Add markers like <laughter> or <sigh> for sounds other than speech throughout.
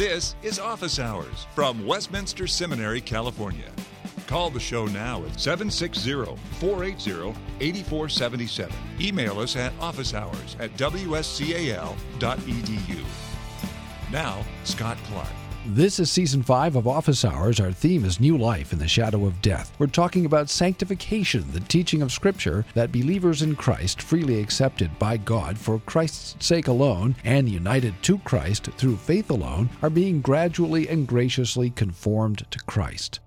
This is Office Hours from Westminster Seminary, California. Call the show now at 760 480 8477. Email us at officehours at wscal.edu. Now, Scott Clark. This is season five of Office Hours. Our theme is New Life in the Shadow of Death. We're talking about sanctification, the teaching of Scripture that believers in Christ, freely accepted by God for Christ's sake alone and united to Christ through faith alone, are being gradually and graciously conformed to Christ.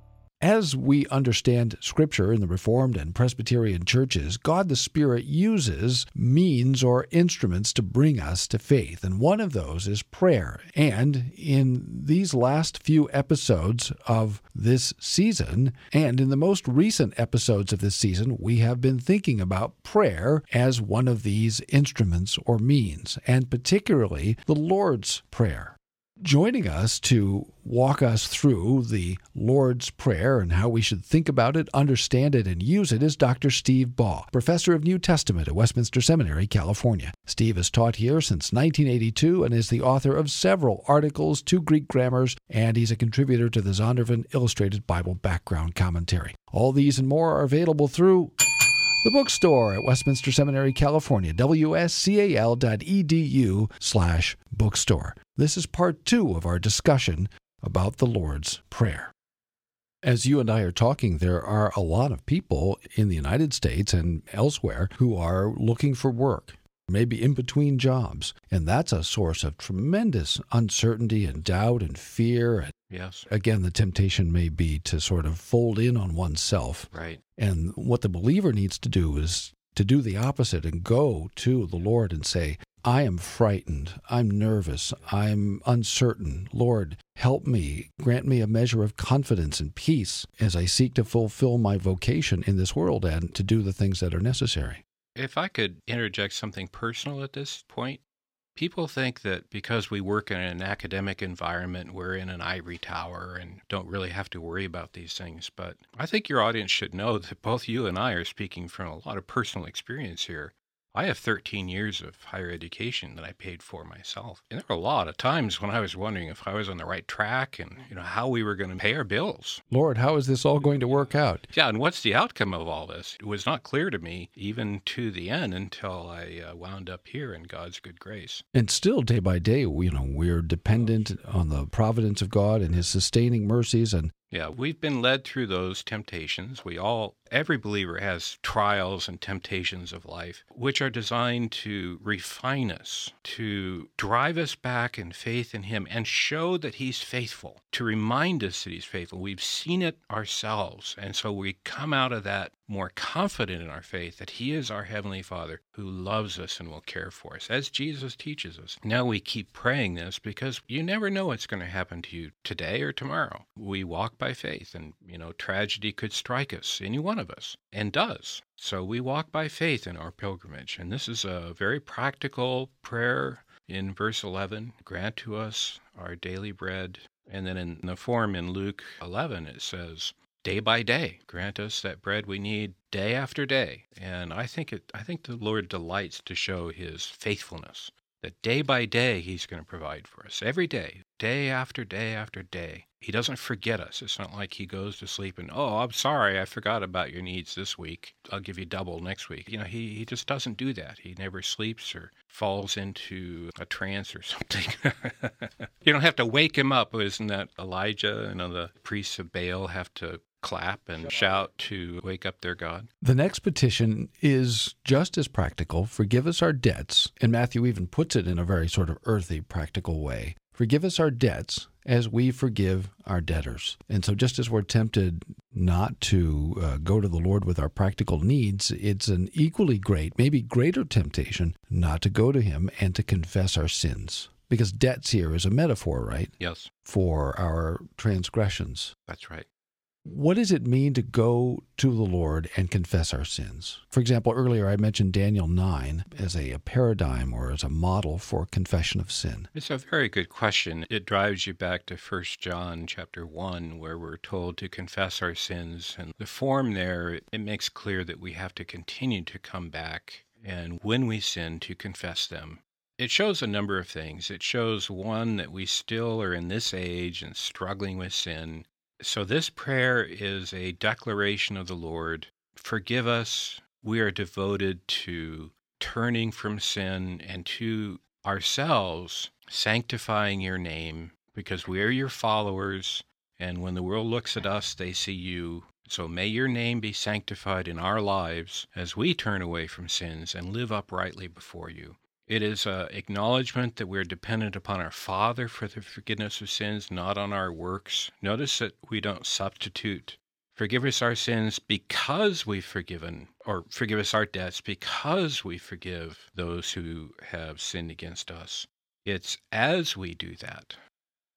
As we understand Scripture in the Reformed and Presbyterian churches, God the Spirit uses means or instruments to bring us to faith, and one of those is prayer. And in these last few episodes of this season, and in the most recent episodes of this season, we have been thinking about prayer as one of these instruments or means, and particularly the Lord's Prayer. Joining us to walk us through the Lord's Prayer and how we should think about it, understand it, and use it is Dr. Steve Baugh, professor of New Testament at Westminster Seminary, California. Steve has taught here since 1982 and is the author of several articles, two Greek grammars, and he's a contributor to the Zondervan Illustrated Bible Background Commentary. All these and more are available through the bookstore at Westminster Seminary, California, wscal.edu slash bookstore. This is part two of our discussion about the Lord's Prayer. As you and I are talking, there are a lot of people in the United States and elsewhere who are looking for work, maybe in between jobs. And that's a source of tremendous uncertainty and doubt and fear. And Yes. again, the temptation may be to sort of fold in on oneself. Right. And what the believer needs to do is to do the opposite and go to the Lord and say, I am frightened. I'm nervous. I'm uncertain. Lord, help me. Grant me a measure of confidence and peace as I seek to fulfill my vocation in this world and to do the things that are necessary. If I could interject something personal at this point, people think that because we work in an academic environment, we're in an ivory tower and don't really have to worry about these things. But I think your audience should know that both you and I are speaking from a lot of personal experience here. I have 13 years of higher education that I paid for myself. And there were a lot of times when I was wondering if I was on the right track and, you know, how we were going to pay our bills. Lord, how is this all going to work out? Yeah, and what's the outcome of all this? It was not clear to me even to the end until I uh, wound up here in God's good grace. And still, day by day, you know, we're dependent on the providence of God and His sustaining mercies. And Yeah, we've been led through those temptations. We all, every believer has trials and temptations of life, which are designed to refine us, to drive us back in faith in Him, and show that He's faithful, to remind us that He's faithful. We've seen it ourselves. And so we come out of that more confident in our faith that He is our Heavenly Father who loves us and will care for us, as Jesus teaches us. Now we keep praying this because you never know what's going to happen to you today or tomorrow. We walk by faith, and, you know, tragedy could strike us, any one of us, and does. So we walk by faith in our pilgrimage. And this is a very practical prayer in verse 11 grant to us our daily bread. And then in the form in Luke 11, it says, day by day grant us that bread we need day after day. And i think it i think the lord delights to show his faithfulness that day by day he's going to provide for us. Every day day after day after day. He doesn't forget us. It's not like he goes to sleep and oh i'm sorry i forgot about your needs this week. I'll give you double next week. You know he, he just doesn't do that. He never sleeps or falls into a trance or <laughs> something. You don't have to wake him up. Isn't that elijah you know the priests of baal have to clap and shout to wake up their God. The next petition is just as practical. Forgive us our debts. And Matthew even puts it in a very sort of earthy, practical way. Forgive us our debts as we forgive our debtors. And so, just as we're tempted not to uh, go to the Lord with our practical needs, it's an equally great, maybe greater temptation not to go to Him and to confess our sins. Because debts here is a metaphor, right? Yes, For our transgressions. that's right. What does it mean to go to the Lord and confess our sins? For example, earlier I mentioned Daniel 9 as a, a, paradigm or as a model for confession of sin. It's a very good question. It drives you back to 1 John chapter 1 where we're told to confess our sins and the form there it makes clear that we have to continue to come back and when we sin to confess them It shows a number of things. It shows one that we still are in this age and struggling with sin. So this prayer is a declaration of the Lord. Forgive us. We are devoted to turning from sin and to ourselves sanctifying your name because we are your followers. And when the world looks at us, they see you. So may your name be sanctified in our lives as we turn away from sins and live uprightly before you. It is an acknowledgement that we're dependent upon our Father for the forgiveness of sins, not on our works. Notice that we don't substitute Forgive us our sins because we've forgiven, or forgive us our debts because we forgive those who have sinned against us. It's as we do that.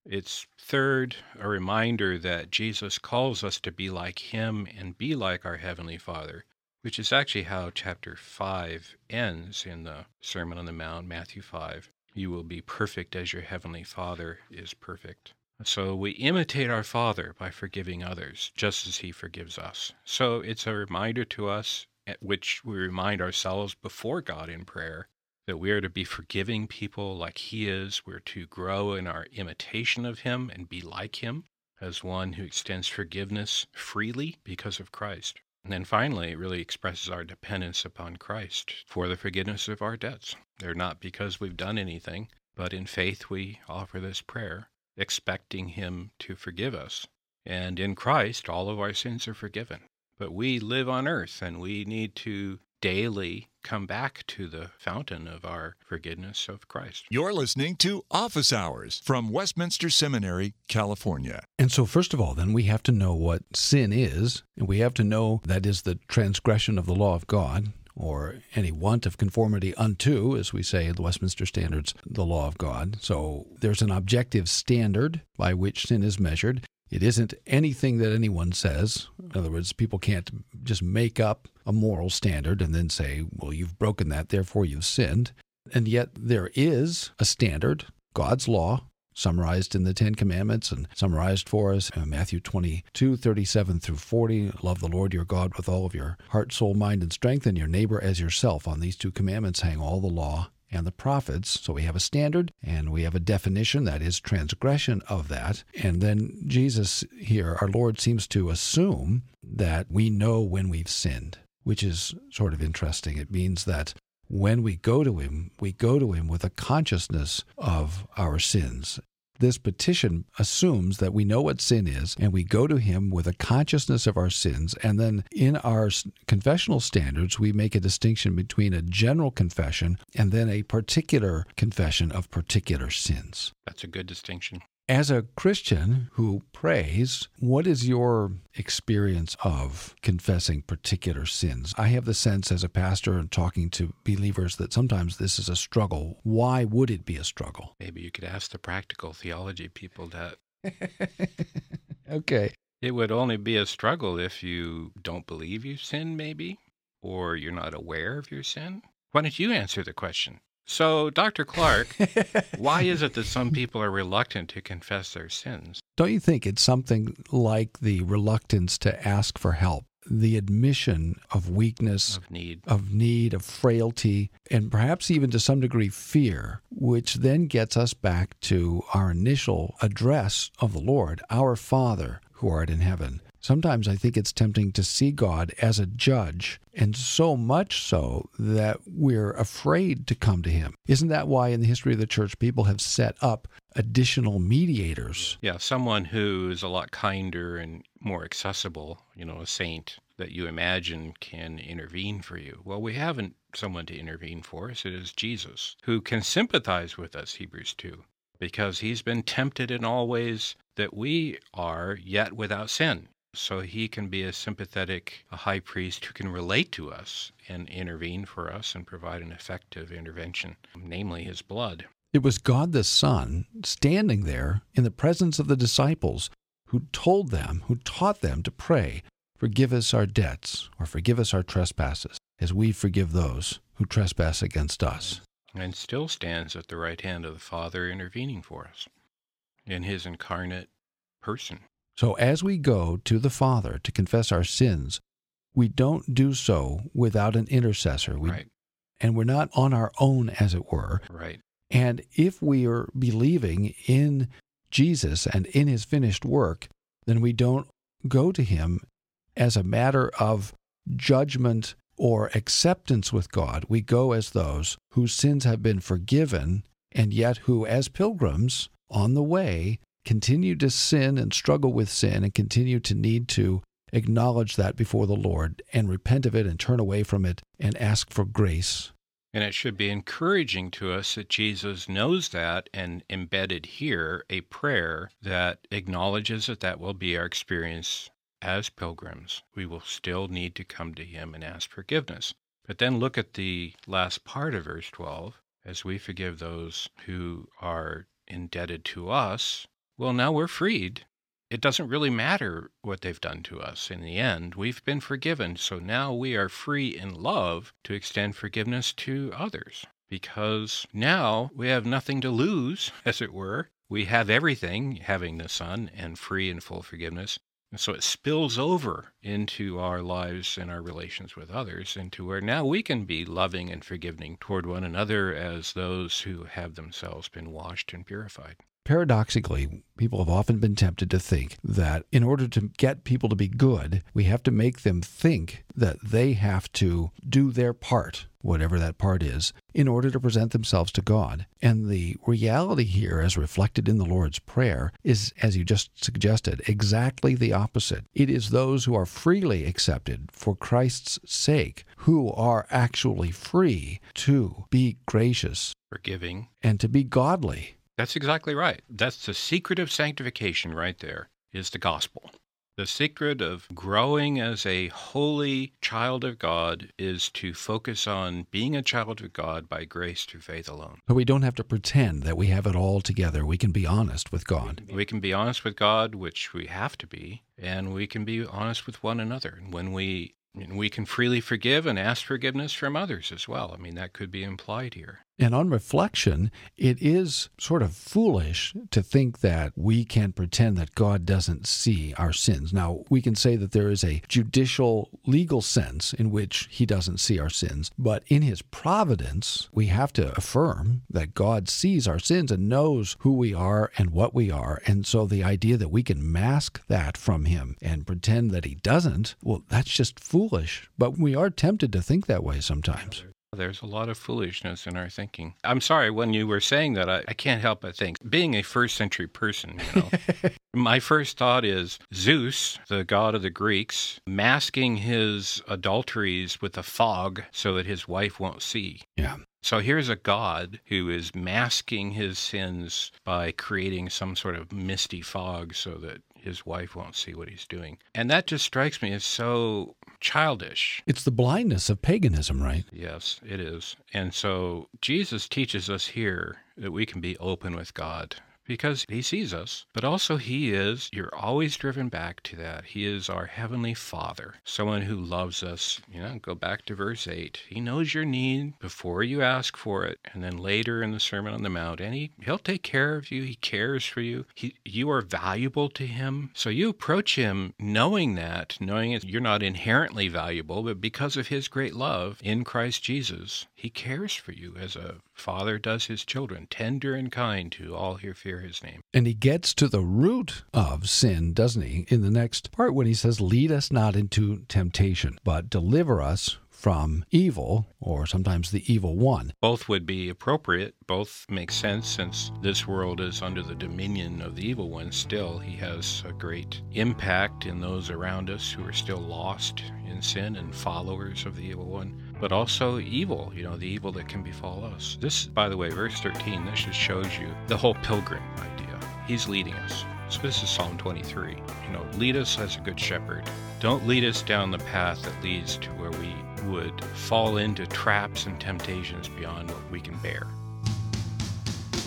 It's third, a reminder that Jesus calls us to be like him and be like our Heavenly Father, which is actually how chapter 5 ends in the Sermon on the Mount, Matthew 5. You will be perfect as your Heavenly Father is perfect. So we imitate our Father by forgiving others, just as He forgives us. So it's a reminder to us, at which we remind ourselves before God in prayer, that we are to be forgiving people like He is. We're to grow in our imitation of Him and be like Him as one who extends forgiveness freely because of Christ. And then finally, it really expresses our dependence upon Christ for the forgiveness of our debts. They're not because we've done anything, but in faith we offer this prayer expecting Him to forgive us. And in Christ, all of our sins are forgiven. But we live on earth and we need to daily come back to the fountain of our forgiveness of Christ. You're listening to Office Hours from Westminster Seminary, California. And so, first of all, then we have to know what sin is, and we have to know that is the transgression of the law of God or any want of conformity unto, as we say in the Westminster Standards, the law of God. So there's an objective standard by which sin is measured. It isn't anything that anyone says. In other words, people can't just make up a moral standard and then say, well, you've broken that, therefore you've sinned. And yet there is a standard, God's law, summarized in the Ten Commandments and summarized for us in Matthew 22, 37 through 40. Love the Lord your God with all of your heart, soul, mind, and strength, and your neighbor as yourself. On these two commandments hang all the law and the prophets. So we have a standard and we have a definition that is transgression of that. And then Jesus here, our Lord, seems to assume that we know when we've sinned, which is sort of interesting. It means that when we go to Him, we go to Him with a consciousness of our sins. This petition assumes that we know what sin is and we go to Him with a consciousness of our sins. And then in our confessional standards, we make a distinction between a general confession and then a particular confession of particular sins. That's a good distinction. As a Christian who prays, what is your experience of confessing particular sins? I have the sense as a pastor and talking to believers that sometimes this is a struggle. Why would it be a struggle? Maybe you could ask the practical theology people that. <laughs> okay. It would only be a struggle if you don't believe you've sinned, maybe, or you're not aware of your sin. Why don't you answer the question? So, Dr. Clark, why is it that some people are reluctant to confess their sins? Don't you think it's something like the reluctance to ask for help? The admission of weakness, of need, of need, of frailty, and perhaps even to some degree fear, which then gets us back to our initial address of the Lord, our Father who art in heaven. Sometimes I think it's tempting to see God as a judge, and so much so that we're afraid to come to Him. Isn't that why in the history of the church people have set up additional mediators? Yeah, someone who is a lot kinder and more accessible, you know, a saint that you imagine can intervene for you. Well, we haven't someone to intervene for us. It is Jesus who can sympathize with us, Hebrews 2, because he's been tempted in all ways that we are, yet without sin so he can be a sympathetic a high priest who can relate to us and intervene for us and provide an effective intervention, namely his blood. It was God the Son standing there in the presence of the disciples who told them, who taught them to pray, Forgive us our debts, or forgive us our trespasses, as we forgive those who trespass against us. And still stands at the right hand of the Father intervening for us in his incarnate person. So as we go to the Father to confess our sins, we don't do so without an intercessor. We, right. and we're not on our own, as it were. Right. And if we are believing in Jesus and in his finished work, then we don't go to him as a matter of judgment or acceptance with God. We go as those whose sins have been forgiven, and yet who, as pilgrims on the way, continue to sin and struggle with sin and continue to need to acknowledge that before the Lord and repent of it and turn away from it and ask for grace. And it should be encouraging to us that Jesus knows that and embedded here a prayer that acknowledges that that will be our experience as pilgrims. We will still need to come to Him and ask forgiveness. But then look at the last part of verse 12 as we forgive those who are indebted to us. Well, now we're freed it doesn't really matter what they've done to us in the end. We've been forgiven. So now we are free in love to extend forgiveness to others because now we have nothing to lose, <laughs> as it were. We have everything, having the Son and free and full forgiveness. And so it spills over into our lives and our relations with others, into where now we can be loving and forgiving toward one another as those who have themselves been washed and purified. Paradoxically, people have often been tempted to think that in order to get people to be good, we have to make them think that they have to do their part, whatever that part is, in order to present themselves to God. And the reality here, as reflected in the Lord's Prayer, is, as you just suggested, exactly the opposite. It is those who are freely accepted for Christ's sake who are actually free to be gracious, forgiving, and to be godly. That's exactly right. That's the secret of sanctification right there is the gospel. The secret of growing as a holy child of God is to focus on being a child of God by grace through faith alone. But we don't have to pretend that we have it all together. We can be honest with God. We can be honest with God, which we have to be, and we can be honest with one another. And when we we can freely forgive and ask forgiveness from others as well. I mean, that could be implied here. And on reflection, it is sort of foolish to think that we can pretend that God doesn't see our sins. Now, we can say that there is a judicial, legal sense in which He doesn't see our sins, but in His providence, we have to affirm that God sees our sins and knows who we are and what we are. And so the idea that we can mask that from Him and pretend that He doesn't, well, that's just foolish. But we are tempted to think that way sometimes. There's a lot of foolishness in our thinking. I'm sorry, when you were saying that, I, I can't help but think, being a first century person, you know, <laughs> my first thought is Zeus, the god of the Greeks, masking his adulteries with a fog so that his wife won't see. Yeah. So here's a God who is masking his sins by creating some sort of misty fog so that his wife won't see what he's doing. And that just strikes me as so childish. It's the blindness of paganism, right? Yes, it is. And so Jesus teaches us here that we can be open with God because he sees us, but also he is, you're always driven back to that. He is our heavenly Father, someone who loves us. You know, go back to verse 8. He knows your need before you ask for it, and then later in the Sermon on the Mount, and he, he'll take care of you. He cares for you. He, you are valuable to him. So you approach him knowing that, knowing that you're not inherently valuable, but because of his great love in Christ Jesus, he cares for you as a father does his children, tender and kind to all who fear his name. And he gets to the root of sin, doesn't he, in the next part when he says, Lead us not into temptation, but deliver us from evil, or sometimes the evil one. Both would be appropriate. Both make sense since this world is under the dominion of the evil one. Still, he has a great impact in those around us who are still lost in sin and followers of the evil one but also evil, you know, the evil that can befall us. This, by the way, verse 13, this just shows you the whole pilgrim idea. He's leading us. So this is Psalm 23. You know, lead us as a good shepherd. Don't lead us down the path that leads to where we would fall into traps and temptations beyond what we can bear.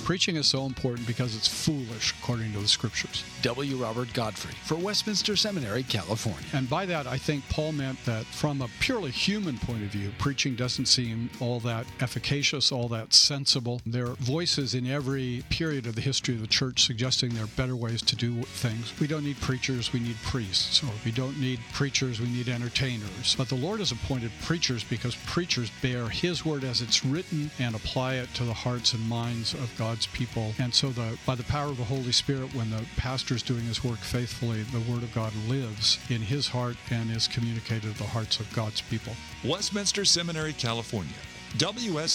Preaching is so important because it's foolish according to the scriptures. W. Robert Godfrey for Westminster Seminary, California. And by that, I think Paul meant that from a purely human point of view, preaching doesn't seem all that efficacious, all that sensible. There are voices in every period of the history of the church suggesting there are better ways to do things. We don't need preachers, we need priests. Or we don't need preachers, we need entertainers. But the Lord has appointed preachers because preachers bear His word as it's written and apply it to the hearts and minds of God's people. And so, the, by the power of the Holy Spirit, when the pastor is doing his work faithfully, the word of God lives in his heart and is communicated to the hearts of God's people. Westminster Seminary, California. WSCAL.edu.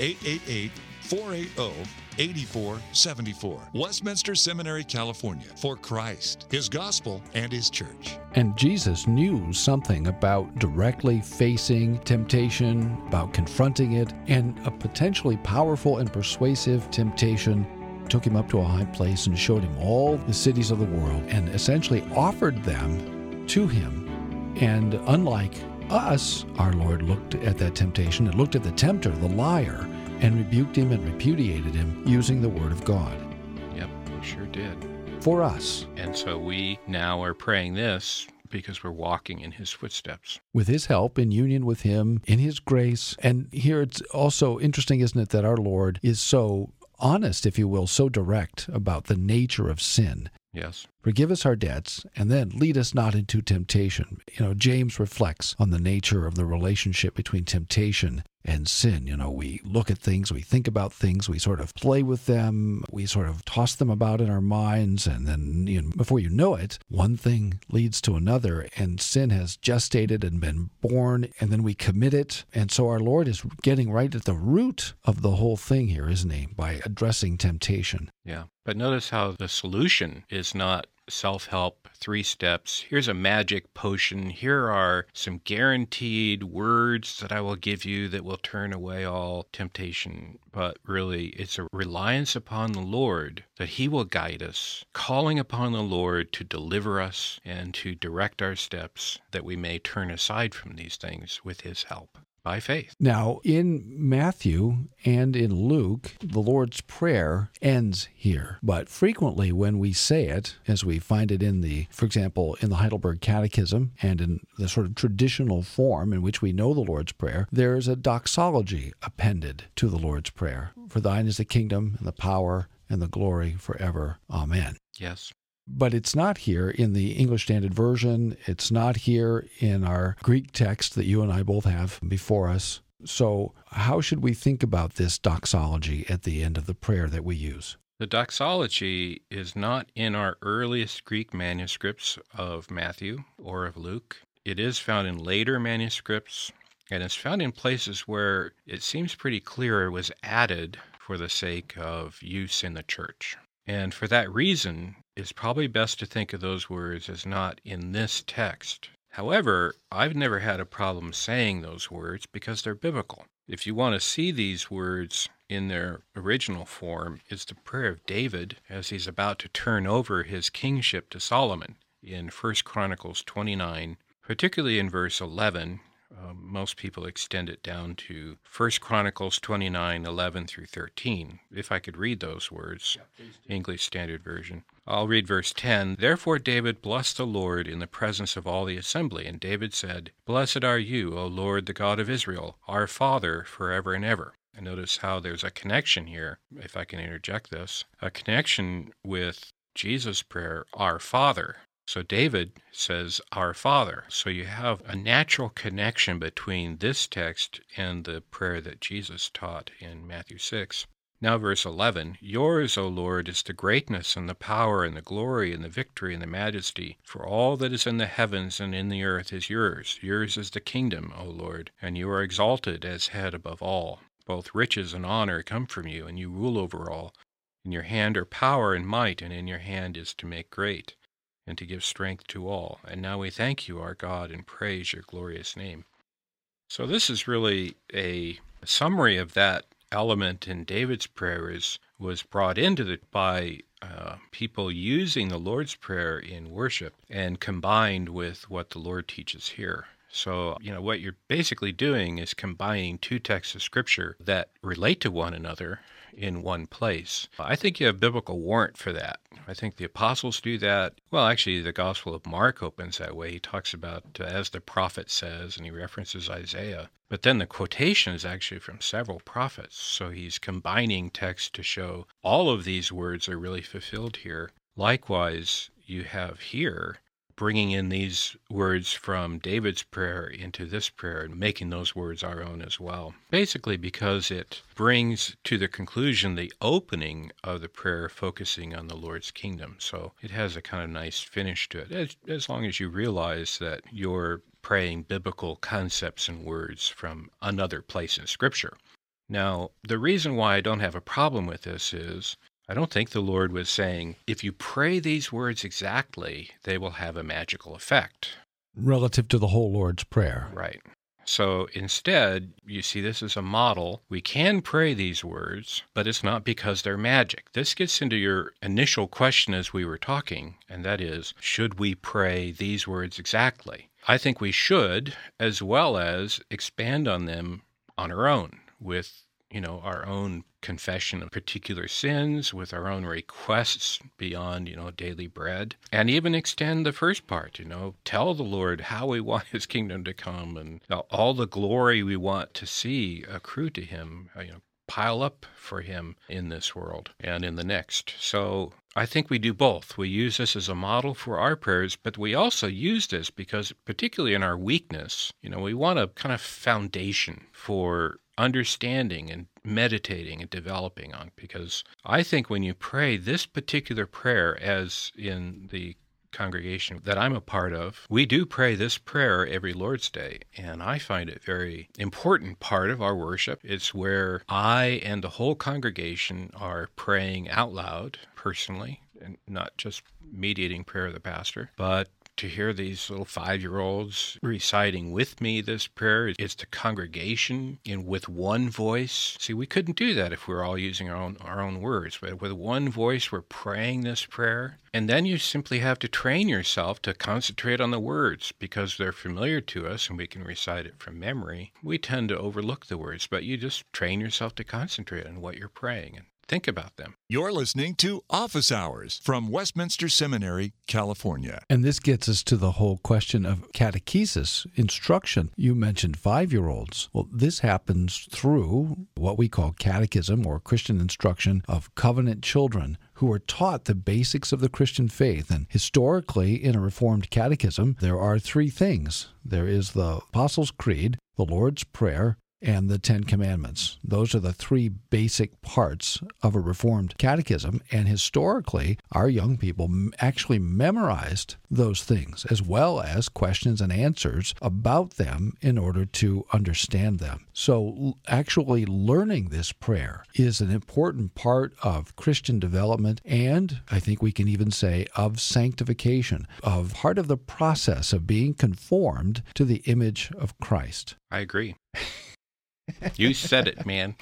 888 480 8474. Westminster Seminary, California. For Christ, His gospel, and His church. And Jesus knew something about directly facing temptation, about confronting it, and a potentially powerful and persuasive temptation took him up to a high place and showed him all the cities of the world and essentially offered them to him. And unlike us, our Lord looked at that temptation and looked at the tempter, the liar, and rebuked him and repudiated him using the word of God. Yep, he sure did. For us. And so we now are praying this because we're walking in his footsteps. With his help, in union with him, in his grace. And here it's also interesting, isn't it, that our Lord is so honest, if you will, so direct about the nature of sin. Yes. Forgive us our debts, and then lead us not into temptation. You know, James reflects on the nature of the relationship between temptation and sin. You know, we look at things, we think about things, we sort of play with them, we sort of toss them about in our minds, and then you know, before you know it, one thing leads to another, and sin has gestated and been born, and then we commit it. And so our Lord is getting right at the root of the whole thing here, isn't he? By addressing temptation. Yeah. But notice how the solution is not self help, three steps. Here's a magic potion. Here are some guaranteed words that I will give you that will turn away all temptation. But really, it's a reliance upon the Lord that He will guide us, calling upon the Lord to deliver us and to direct our steps that we may turn aside from these things with His help by faith. Now, in Matthew and in Luke, the Lord's Prayer ends here. But frequently, when we say it, as we find it in the, for example, in the Heidelberg Catechism and in the sort of traditional form in which we know the Lord's Prayer, there is a doxology appended to the Lord's Prayer. For thine is the kingdom and the power and the glory forever. Amen. Yes but it's not here in the English Standard Version. It's not here in our Greek text that you and I both have before us. So, how should we think about this doxology at the end of the prayer that we use? The doxology is not in our earliest Greek manuscripts of Matthew or of Luke. It is found in later manuscripts, and it's found in places where it seems pretty clear it was added for the sake of use in the church. And for that reason, it's probably best to think of those words as not in this text. However, I've never had a problem saying those words because they're biblical. If you want to see these words in their original form, it's the prayer of David as he's about to turn over his kingship to Solomon in 1 Chronicles 29, particularly in verse 11. Uh, most people extend it down to 1 Chronicles 29, 11 through 13. If I could read those words, yeah, English Standard Version. I'll read verse 10. Therefore David blessed the Lord in the presence of all the assembly. And David said, Blessed are you, O Lord, the God of Israel, our Father, forever and ever. And notice how there's a connection here, if I can interject this, a connection with Jesus' prayer, Our Father. So David says, Our Father. So you have a natural connection between this text and the prayer that Jesus taught in Matthew 6. Now, verse 11 Yours, O Lord, is the greatness and the power and the glory and the victory and the majesty, for all that is in the heavens and in the earth is yours. Yours is the kingdom, O Lord, and you are exalted as head above all. Both riches and honor come from you, and you rule over all. In your hand are power and might, and in your hand is to make great, and to give strength to all. And now we thank you, our God, and praise your glorious name. So, this is really a summary of that element in David's prayer is, was brought into it by uh, people using the Lord's Prayer in worship and combined with what the Lord teaches here. So, you know, what you're basically doing is combining two texts of Scripture that relate to one another in one place. I think you have biblical warrant for that. I think the apostles do that. Well, actually, the Gospel of Mark opens that way. He talks about, uh, as the prophet says, and he references Isaiah. But then the quotation is actually from several prophets. So he's combining text to show all of these words are really fulfilled here. Likewise, you have here bringing in these words from David's prayer into this prayer and making those words our own as well. Basically, because it brings to the conclusion the opening of the prayer focusing on the Lord's kingdom. So it has a kind of nice finish to it, as, as long as you realize that you're praying biblical concepts and words from another place in Scripture. Now, the reason why I don't have a problem with this is I don't think the Lord was saying, if you pray these words exactly, they will have a magical effect. Relative to the whole Lord's Prayer. Right. So instead, you see this as a model. We can pray these words, but it's not because they're magic. This gets into your initial question as we were talking, and that is should we pray these words exactly? I think we should, as well as expand on them on our own with you know, our own confession of particular sins, with our own requests beyond, you know, daily bread, and even extend the first part, you know, tell the Lord how we <laughs> want His kingdom to come and all the glory we want to see accrue to Him, uh, you know, pile up for Him in this world and in the next. So I think we do both. We use this as a model for our prayers, but we also use this because, particularly in our weakness, you know, we want a kind of foundation for understanding and meditating and developing on. Because I think when you pray this particular prayer, as in the congregation that I'm a part of, we do pray this prayer every Lord's Day, and I find it very important part of our worship. It's where I and the whole congregation are praying out loud personally and not just mediating prayer of the pastor, but to hear these little five year olds reciting with me this prayer. It's the congregation in with one voice. See, we couldn't do that if we are all using our own our own words, but with one voice we're praying this prayer. And then you simply have to train yourself to concentrate on the words because they're familiar to us and we can recite it from memory. We tend to overlook the words, but you just train yourself to concentrate on what you're praying. And think about them. You're listening to Office Hours from Westminster Seminary, California. And this gets us to the whole question of catechesis, instruction. You mentioned five year olds. Well, this happens through what we call catechism or Christian instruction of covenant children who are taught the basics of the Christian faith. And historically, in a Reformed catechism, there are three things there is the Apostles' Creed, the Lord's Prayer, and the Ten Commandments. Those are the three basic parts of a Reformed catechism. And historically, our young people actually memorized those things as well as questions and answers about them in order to understand them. So, actually, learning this prayer is an important part of Christian development and I think we can even say of sanctification, of part of the process of being conformed to the image of Christ. I agree. <laughs> you said it, man.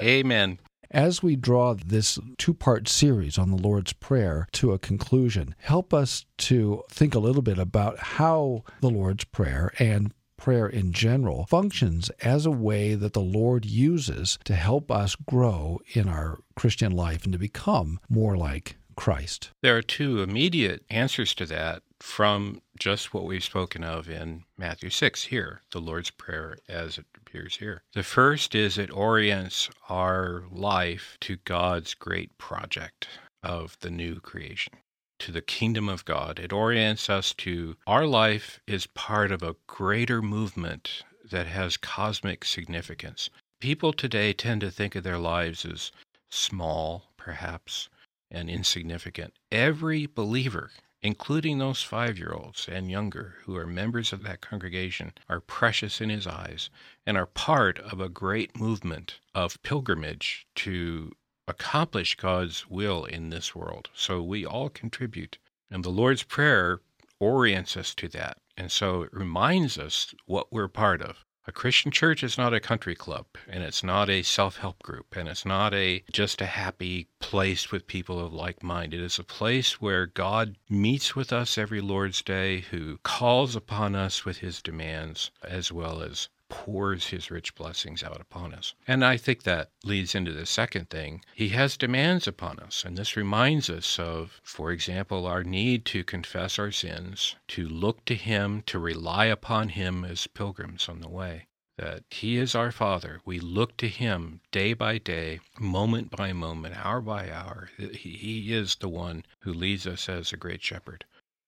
Amen. As we draw this two part series on the Lord's Prayer to a conclusion, help us to think a little bit about how the Lord's Prayer and prayer in general functions as a way that the Lord uses to help us grow in our Christian life and to become more like Christ. There are two immediate answers to that from just what we've spoken of in Matthew 6 here, the Lord's Prayer as appears here. The first is it orients our life to God's great project of the new creation, to the kingdom of God. It orients us to our life is part of a greater movement that has cosmic significance. People today tend to think of their lives as small, perhaps, and insignificant. Every believer including those five year olds and younger who are members of that congregation, are precious in his eyes and are part of a great movement of pilgrimage to accomplish God's will in this world. So we all contribute. And the Lord's Prayer orients us to that. And so it reminds us what we're part of. A Christian church is not a country club, and it's not a self help group, and it's not a just a happy place with people of like mind. It is a place where God meets with us every Lord's Day, who calls upon us with his demands, as well as pours his rich blessings out upon us. And I think that leads into the second thing. He has demands upon us. And this reminds us of, for example, our need to confess our sins, to look to him, to rely upon him as pilgrims on the way. That he is our Father. We look to him day by day, moment by moment, hour by hour. He is the one who leads us as a great shepherd.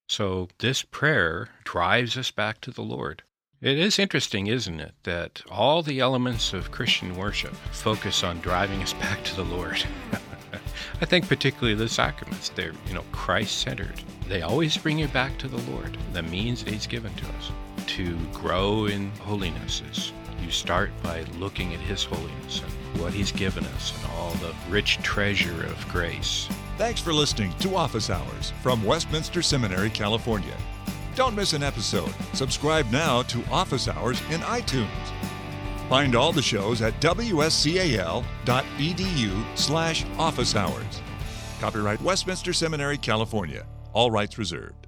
So this prayer drives us back to the Lord. It is interesting, isn't it, that all the elements of Christian worship focus on driving us back to the Lord. <laughs> I think particularly the sacraments, they're, you know, Christ-centered. They always bring you back to the Lord, the means that he's given to us. To grow in holiness is you start by looking at his holiness and what he's given us and all the rich treasure of grace. Thanks for listening to Office Hours from Westminster Seminary, California. Don't miss an episode. Subscribe now to Office Hours in iTunes. Find all the shows at wscal.edu slash office hours. Copyright Westminster Seminary, California. All rights reserved.